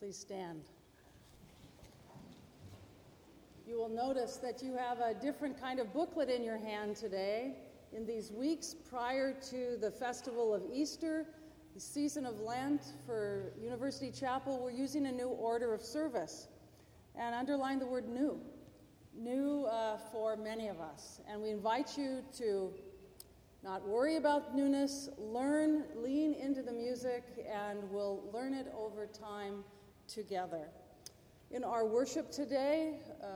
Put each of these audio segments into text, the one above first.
Please stand. You will notice that you have a different kind of booklet in your hand today. In these weeks prior to the festival of Easter, the season of Lent for University Chapel, we're using a new order of service. And underline the word new. New uh, for many of us. And we invite you to not worry about newness, learn, lean into the music, and we'll learn it over time together. In our worship today, uh,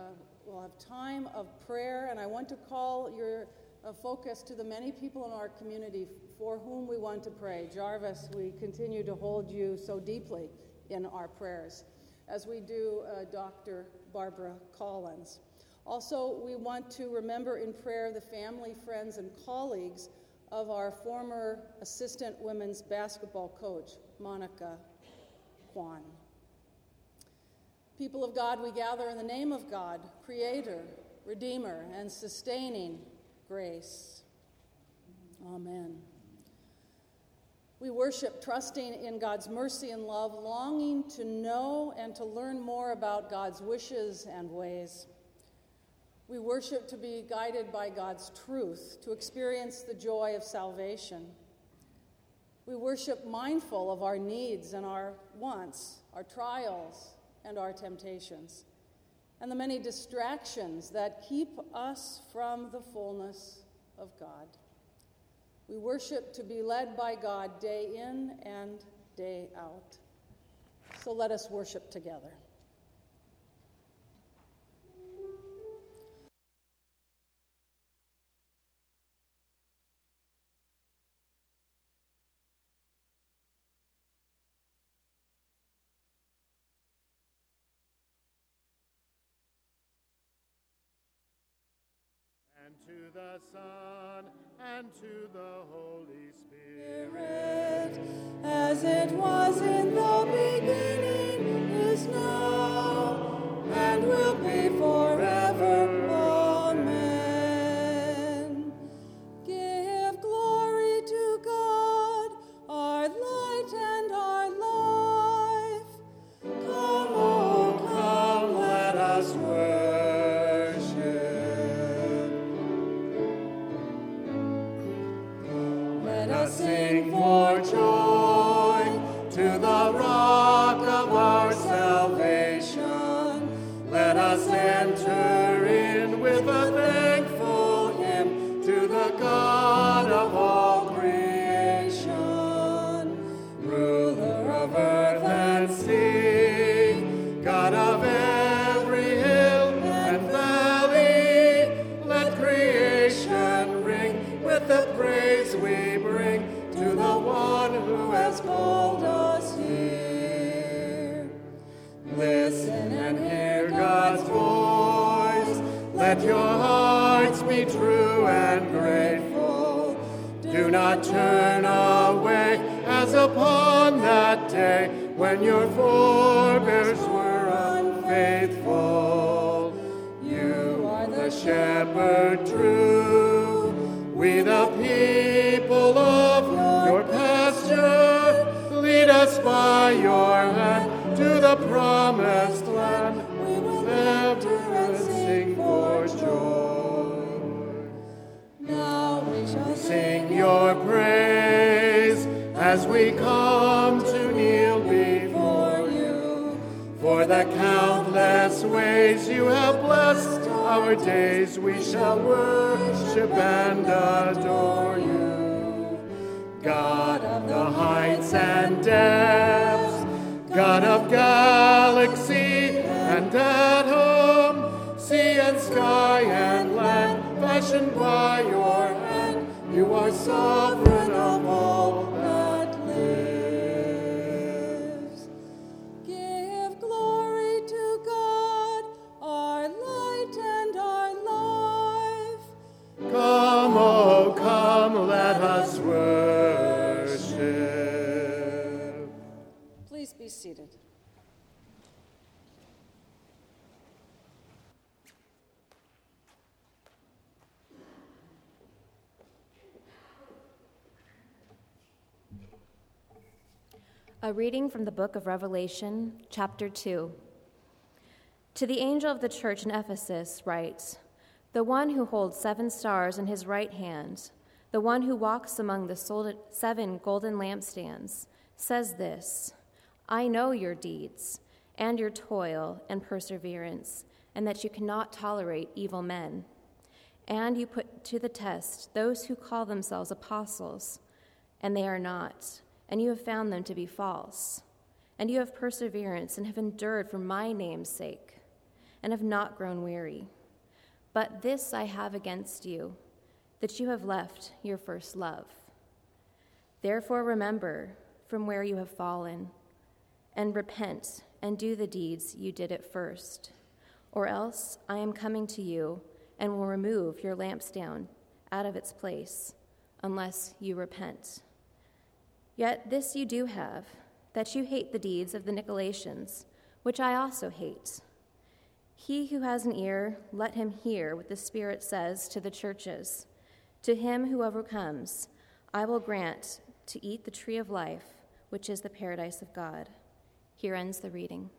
we'll have time of prayer, and I want to call your uh, focus to the many people in our community for whom we want to pray. Jarvis, we continue to hold you so deeply in our prayers, as we do uh, Dr. Barbara Collins. Also, we want to remember in prayer the family, friends, and colleagues of our former assistant women's basketball coach, Monica Kwan. People of God, we gather in the name of God, Creator, Redeemer, and sustaining grace. Amen. We worship trusting in God's mercy and love, longing to know and to learn more about God's wishes and ways. We worship to be guided by God's truth, to experience the joy of salvation. We worship mindful of our needs and our wants, our trials and our temptations, and the many distractions that keep us from the fullness of God. We worship to be led by God day in and day out. So let us worship together. To the Son, and to the Holy Spirit, as it was in the beginning, Listen and hear God's voice. Let your hearts be true and grateful. Do not turn away as upon that day when your forebears were unfaithful. You are the shepherd true. We the people of your pasture. Lead us by your hand promised land. We will enter and sing for joy. Now we shall sing your praise as we come to kneel before you. For the countless ways you have blessed our days, we shall worship and adore you. God of the heights and depths, Of galaxy and atom, sea and sky and land, fashioned by your hand, you are sovereign Reading from the book of Revelation, chapter 2. To the angel of the church in Ephesus, writes The one who holds seven stars in his right hand, the one who walks among the seven golden lampstands, says this I know your deeds, and your toil and perseverance, and that you cannot tolerate evil men. And you put to the test those who call themselves apostles, and they are not and you have found them to be false. And you have perseverance and have endured for my name's sake, and have not grown weary. But this I have against you, that you have left your first love. Therefore, remember from where you have fallen, and repent and do the deeds you did at first. Or else I am coming to you and will remove your lampstand out of its place, unless you repent. Yet this you do have, that you hate the deeds of the Nicolaitans, which I also hate. He who has an ear, let him hear what the Spirit says to the churches. To him who overcomes, I will grant to eat the tree of life, which is the paradise of God. Here ends the reading.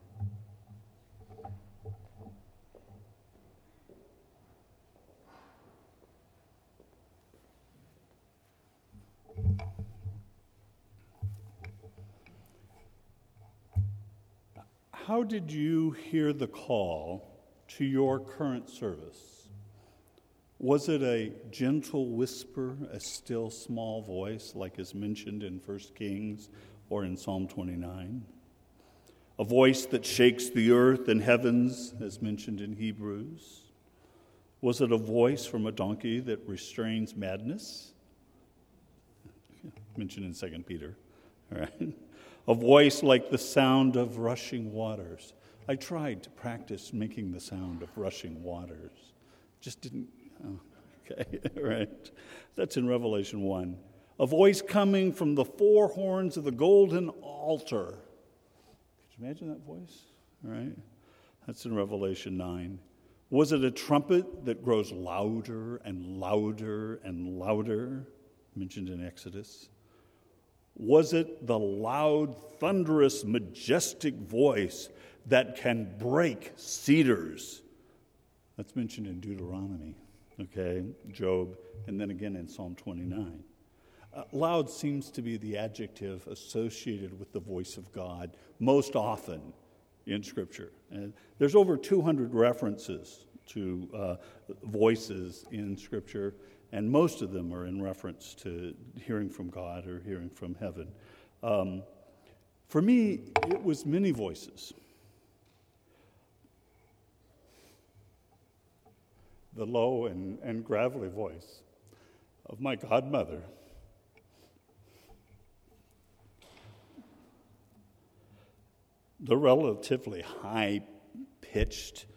How did you hear the call to your current service? Was it a gentle whisper, a still small voice, like is mentioned in 1 Kings or in Psalm 29? A voice that shakes the earth and heavens, as mentioned in Hebrews? Was it a voice from a donkey that restrains madness? mentioned in 2 Peter. All right a voice like the sound of rushing waters. I tried to practice making the sound of rushing waters. Just didn't. Oh, okay, right. That's in Revelation 1. A voice coming from the four horns of the golden altar. Could you imagine that voice? Right? That's in Revelation 9. Was it a trumpet that grows louder and louder and louder? Mentioned in Exodus. Was it the loud, thunderous, majestic voice that can break cedars? That's mentioned in Deuteronomy, okay, Job, and then again in Psalm 29. Uh, loud seems to be the adjective associated with the voice of God most often in Scripture. And there's over 200 references to uh, voices in Scripture and most of them are in reference to hearing from God or hearing from heaven. Um, for me, it was many voices. The low and, and gravelly voice of my godmother. The relatively high pitched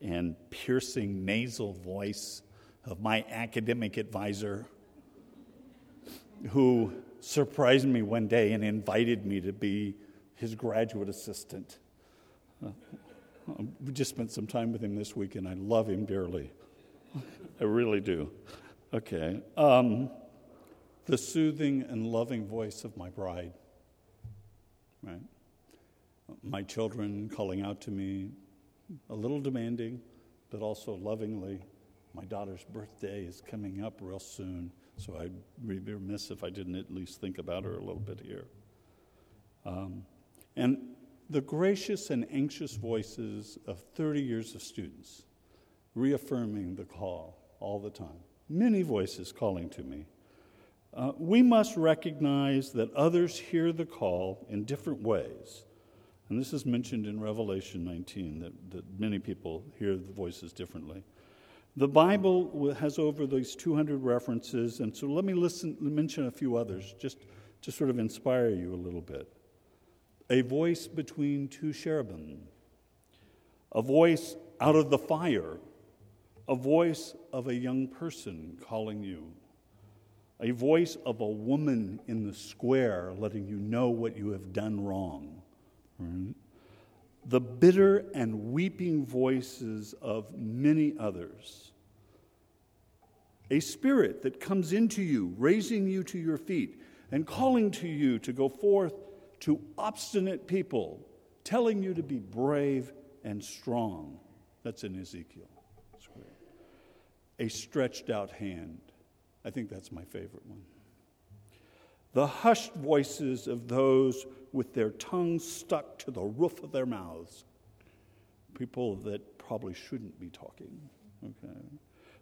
and piercing nasal voice of my academic advisor who surprised me one day and invited me to be his graduate assistant. Uh, we just spent some time with him this week, and I love him dearly. I really do. Okay. Um, the soothing and loving voice of my bride. Right? My children calling out to me, a little demanding, but also lovingly my daughter's birthday is coming up real soon, so I'd be remiss if I didn't at least think about her a little bit here. Um, and the gracious and anxious voices of 30 years of students reaffirming the call all the time. Many voices calling to me. Uh, we must recognize that others hear the call in different ways. And this is mentioned in Revelation 19 that, that many people hear the voices differently. The Bible has over these 200 references, and so let me listen, mention a few others just to sort of inspire you a little bit. A voice between two cherubim, a voice out of the fire, a voice of a young person calling you, a voice of a woman in the square letting you know what you have done wrong. Right? The bitter and weeping voices of many others. A spirit that comes into you, raising you to your feet, and calling to you to go forth to obstinate people, telling you to be brave and strong. That's in Ezekiel. That's A stretched out hand. I think that's my favorite one. The hushed voices of those with their tongues stuck to the roof of their mouths. People that probably shouldn't be talking. Okay.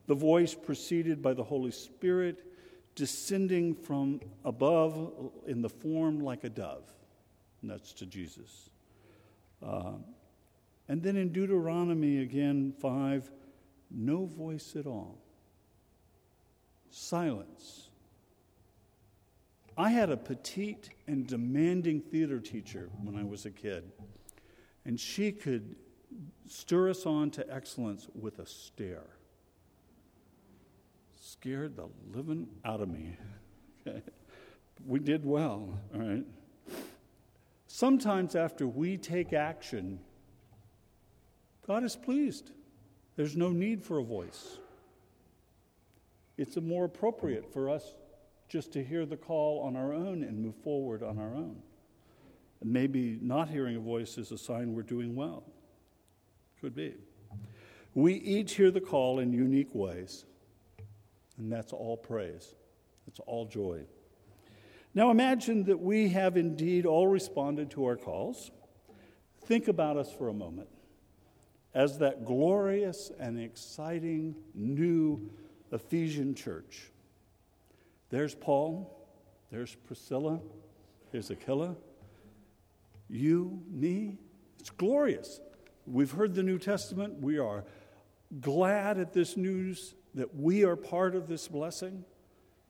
The voice preceded by the Holy Spirit descending from above in the form like a dove. And that's to Jesus. Uh, and then in Deuteronomy again, 5, no voice at all. Silence. I had a petite and demanding theater teacher when I was a kid, and she could stir us on to excellence with a stare scared the living out of me. we did well, all right? Sometimes after we take action, God is pleased. There's no need for a voice. It's more appropriate for us just to hear the call on our own and move forward on our own. And maybe not hearing a voice is a sign we're doing well. Could be. We each hear the call in unique ways. And that's all praise, that's all joy. Now imagine that we have indeed all responded to our calls. Think about us for a moment as that glorious and exciting new Ephesian church. There's Paul, there's Priscilla, there's Aquila, you, me. It's glorious. We've heard the New Testament. We are glad at this news that we are part of this blessing.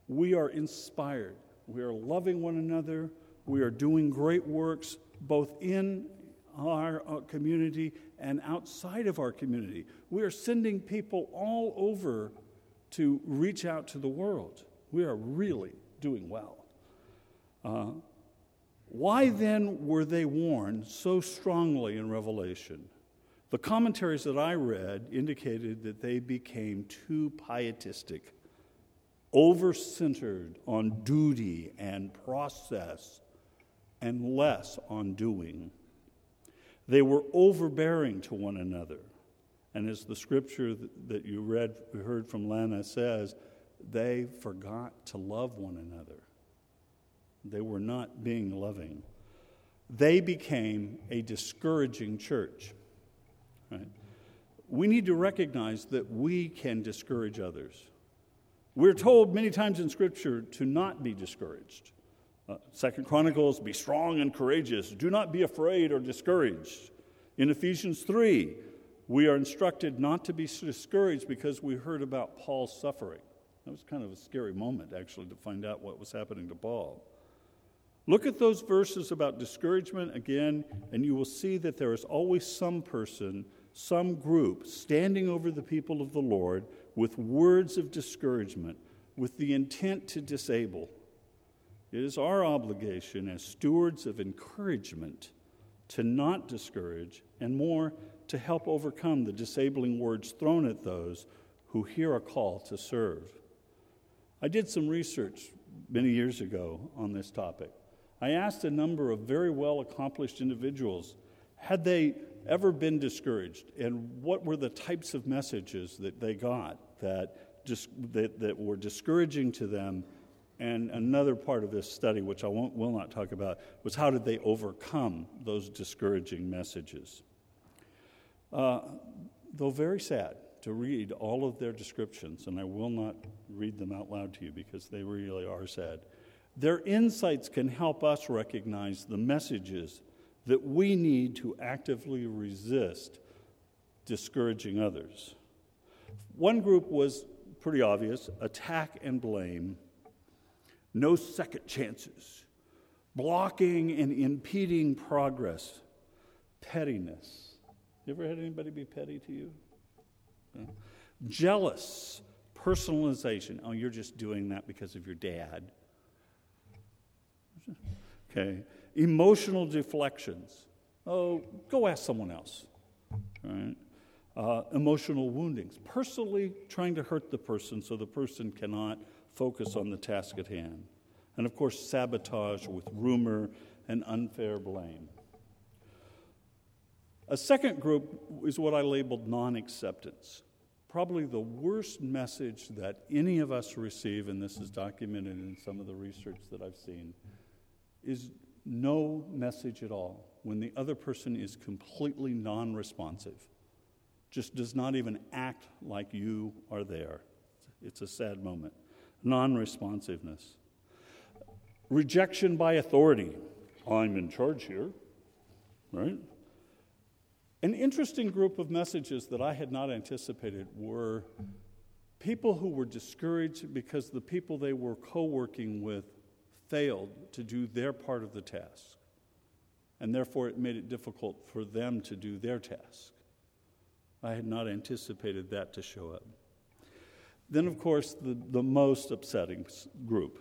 We are inspired. We are loving one another. We are doing great works both in our uh, community and outside of our community. We are sending people all over to reach out to the world. We are really doing well. Uh, why then were they warned so strongly in Revelation? The commentaries that I read indicated that they became too pietistic, over centered on duty and process, and less on doing. They were overbearing to one another. And as the scripture that you read, heard from Lana says, they forgot to love one another. They were not being loving. They became a discouraging church. Right? We need to recognize that we can discourage others. We're told many times in Scripture to not be discouraged. Uh, Second Chronicles, be strong and courageous. Do not be afraid or discouraged. In Ephesians 3, we are instructed not to be discouraged because we heard about Paul's suffering. That was kind of a scary moment, actually, to find out what was happening to Paul. Look at those verses about discouragement again, and you will see that there is always some person, some group standing over the people of the Lord with words of discouragement, with the intent to disable. It is our obligation as stewards of encouragement to not discourage, and more, to help overcome the disabling words thrown at those who hear a call to serve. I did some research many years ago on this topic. I asked a number of very well accomplished individuals had they ever been discouraged and what were the types of messages that they got that, just, that, that were discouraging to them. And another part of this study, which I won't, will not talk about, was how did they overcome those discouraging messages. Uh, though very sad to read all of their descriptions, and I will not read them out loud to you because they really are sad. Their insights can help us recognize the messages that we need to actively resist discouraging others. One group was pretty obvious attack and blame, no second chances, blocking and impeding progress, pettiness. You ever had anybody be petty to you? Jealous, personalization. Oh, you're just doing that because of your dad. Okay. Emotional deflections. Oh, go ask someone else. Right? Uh, emotional woundings. Personally trying to hurt the person so the person cannot focus on the task at hand. And of course, sabotage with rumor and unfair blame. A second group is what I labeled non acceptance. Probably the worst message that any of us receive, and this is documented in some of the research that I've seen, is no message at all when the other person is completely non responsive, just does not even act like you are there. It's a sad moment. Non responsiveness. Rejection by authority. I'm in charge here, right? An interesting group of messages that I had not anticipated were people who were discouraged because the people they were co working with failed to do their part of the task. And therefore, it made it difficult for them to do their task. I had not anticipated that to show up. Then, of course, the, the most upsetting group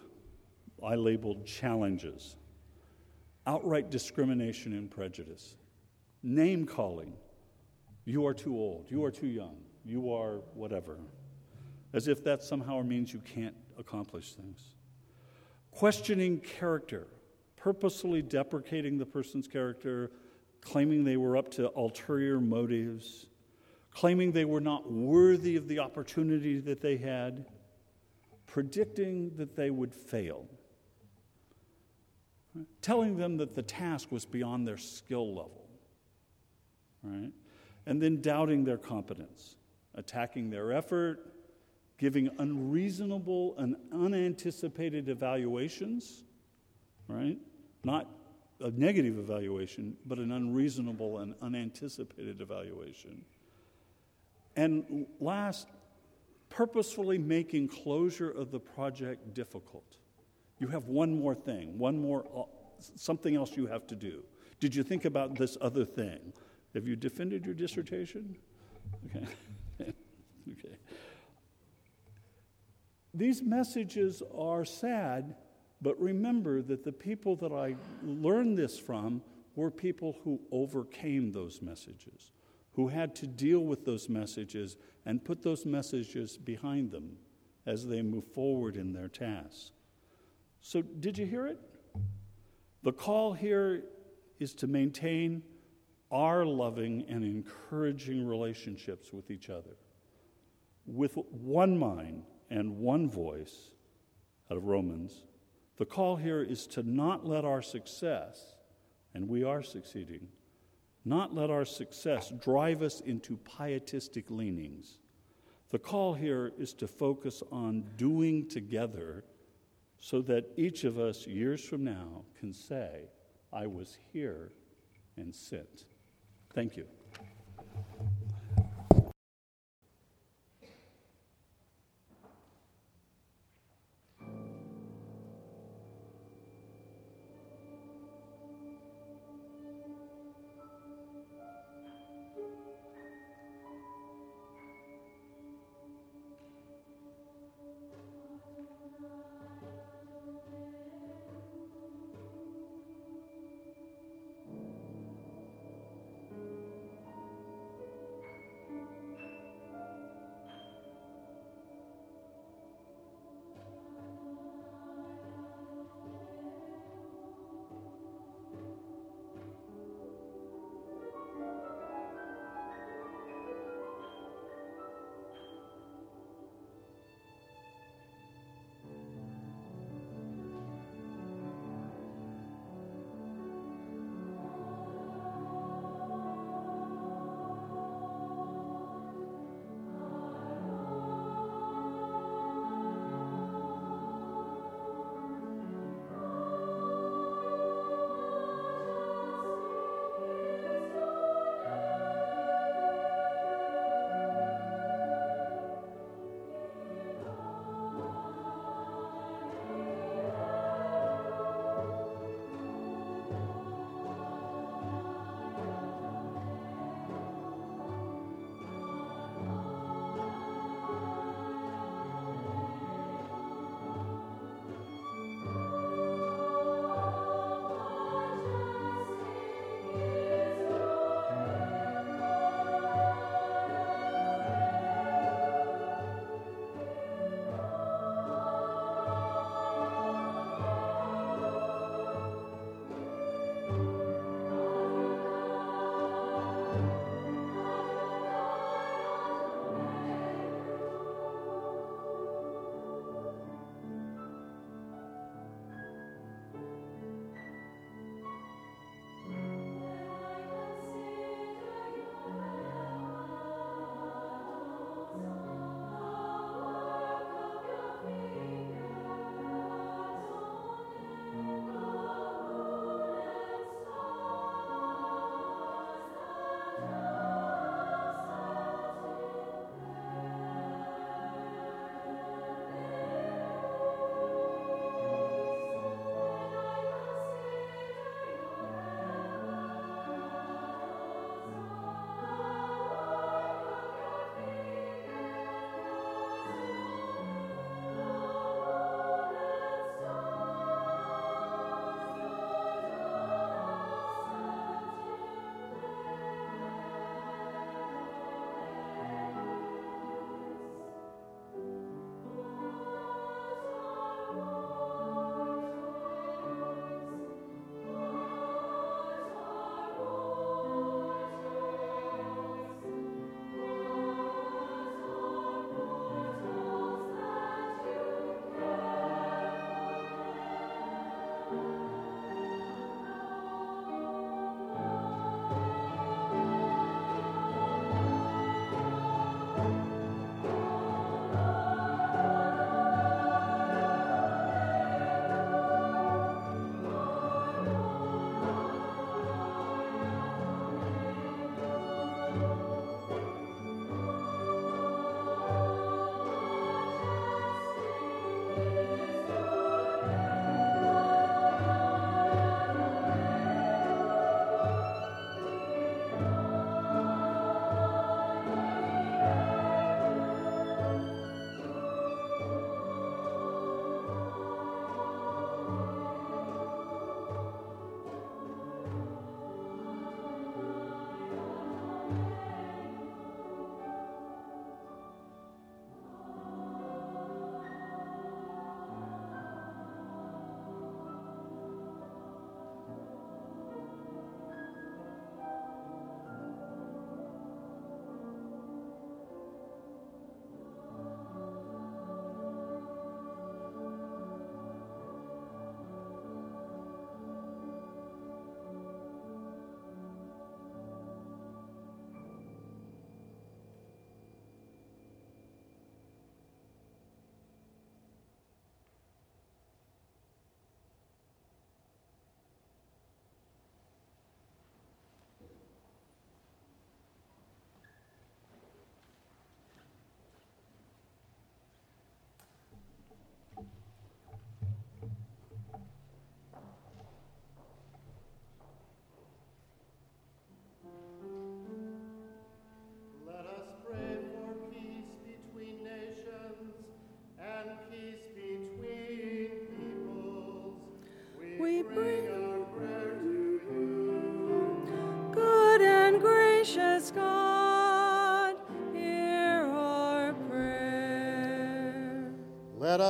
I labeled challenges outright discrimination and prejudice name calling. You are too old. You are too young. You are whatever. As if that somehow means you can't accomplish things. Questioning character, purposefully deprecating the person's character, claiming they were up to ulterior motives, claiming they were not worthy of the opportunity that they had, predicting that they would fail, telling them that the task was beyond their skill level right? And then doubting their competence, attacking their effort, giving unreasonable and unanticipated evaluations, right? Not a negative evaluation, but an unreasonable and unanticipated evaluation. And last, purposefully making closure of the project difficult. You have one more thing, one more, uh, something else you have to do. Did you think about this other thing? Have you defended your dissertation? Okay. okay. These messages are sad, but remember that the people that I learned this from were people who overcame those messages, who had to deal with those messages and put those messages behind them as they move forward in their tasks. So, did you hear it? The call here is to maintain are loving and encouraging relationships with each other with one mind and one voice out of Romans. The call here is to not let our success, and we are succeeding, not let our success drive us into pietistic leanings. The call here is to focus on doing together so that each of us, years from now, can say, I was here and sent. Thank you.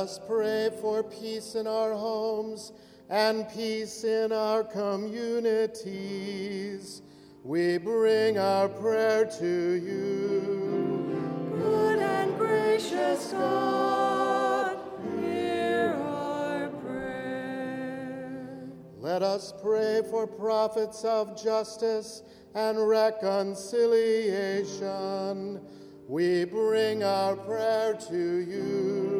Us pray for peace in our homes and peace in our communities. We bring our prayer to you. Good and gracious God, hear our prayer. Let us pray for prophets of justice and reconciliation. We bring our prayer to you.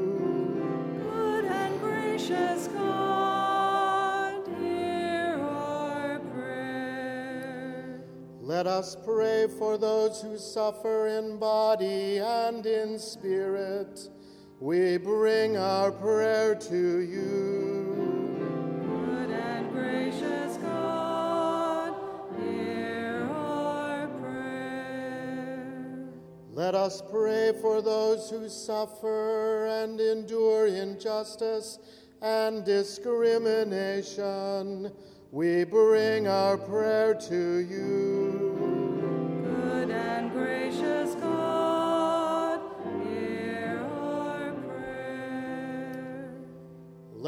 Let us pray for those who suffer in body and in spirit. We bring our prayer to you. Good and gracious God, hear our prayer. Let us pray for those who suffer and endure injustice and discrimination. We bring our prayer to you.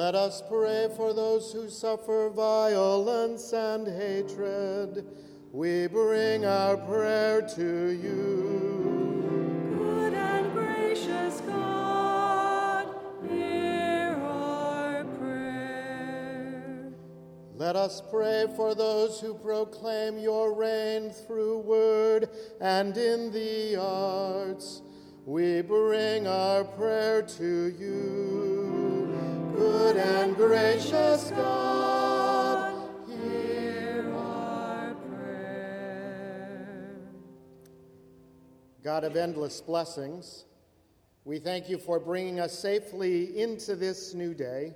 Let us pray for those who suffer violence and hatred. We bring our prayer to you. Good and gracious God, hear our prayer. Let us pray for those who proclaim your reign through word and in the arts. We bring our prayer to you. Good and gracious God, Hear our prayer. God of endless blessings, we thank you for bringing us safely into this new day.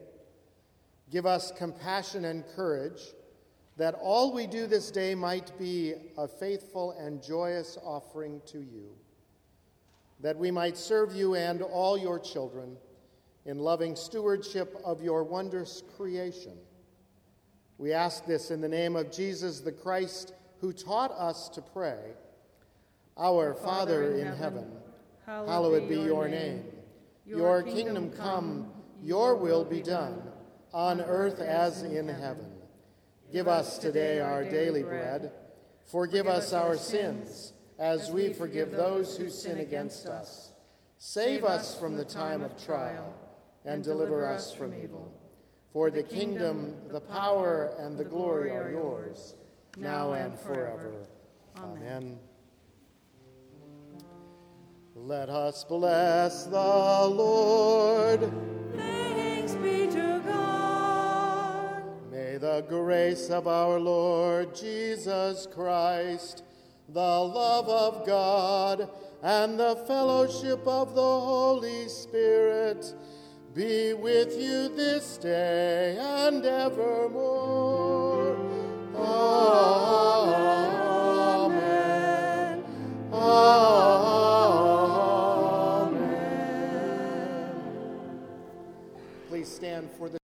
Give us compassion and courage that all we do this day might be a faithful and joyous offering to you, that we might serve you and all your children in loving stewardship of your wondrous creation. We ask this in the name of Jesus the Christ, who taught us to pray. Our Father in heaven, hallowed be your name. Your kingdom come, your will be done, on earth as in heaven. Give us today our daily bread. Forgive us our sins, as we forgive those who sin against us. Save us from the time of trial, and deliver us from evil. For the kingdom, the power, and the glory are yours, now and forever. Amen. Let us bless the Lord. Thanks be to God. May the grace of our Lord Jesus Christ, the love of God, and the fellowship of the Holy Spirit be with you this day and evermore. Amen. Amen. Please stand for the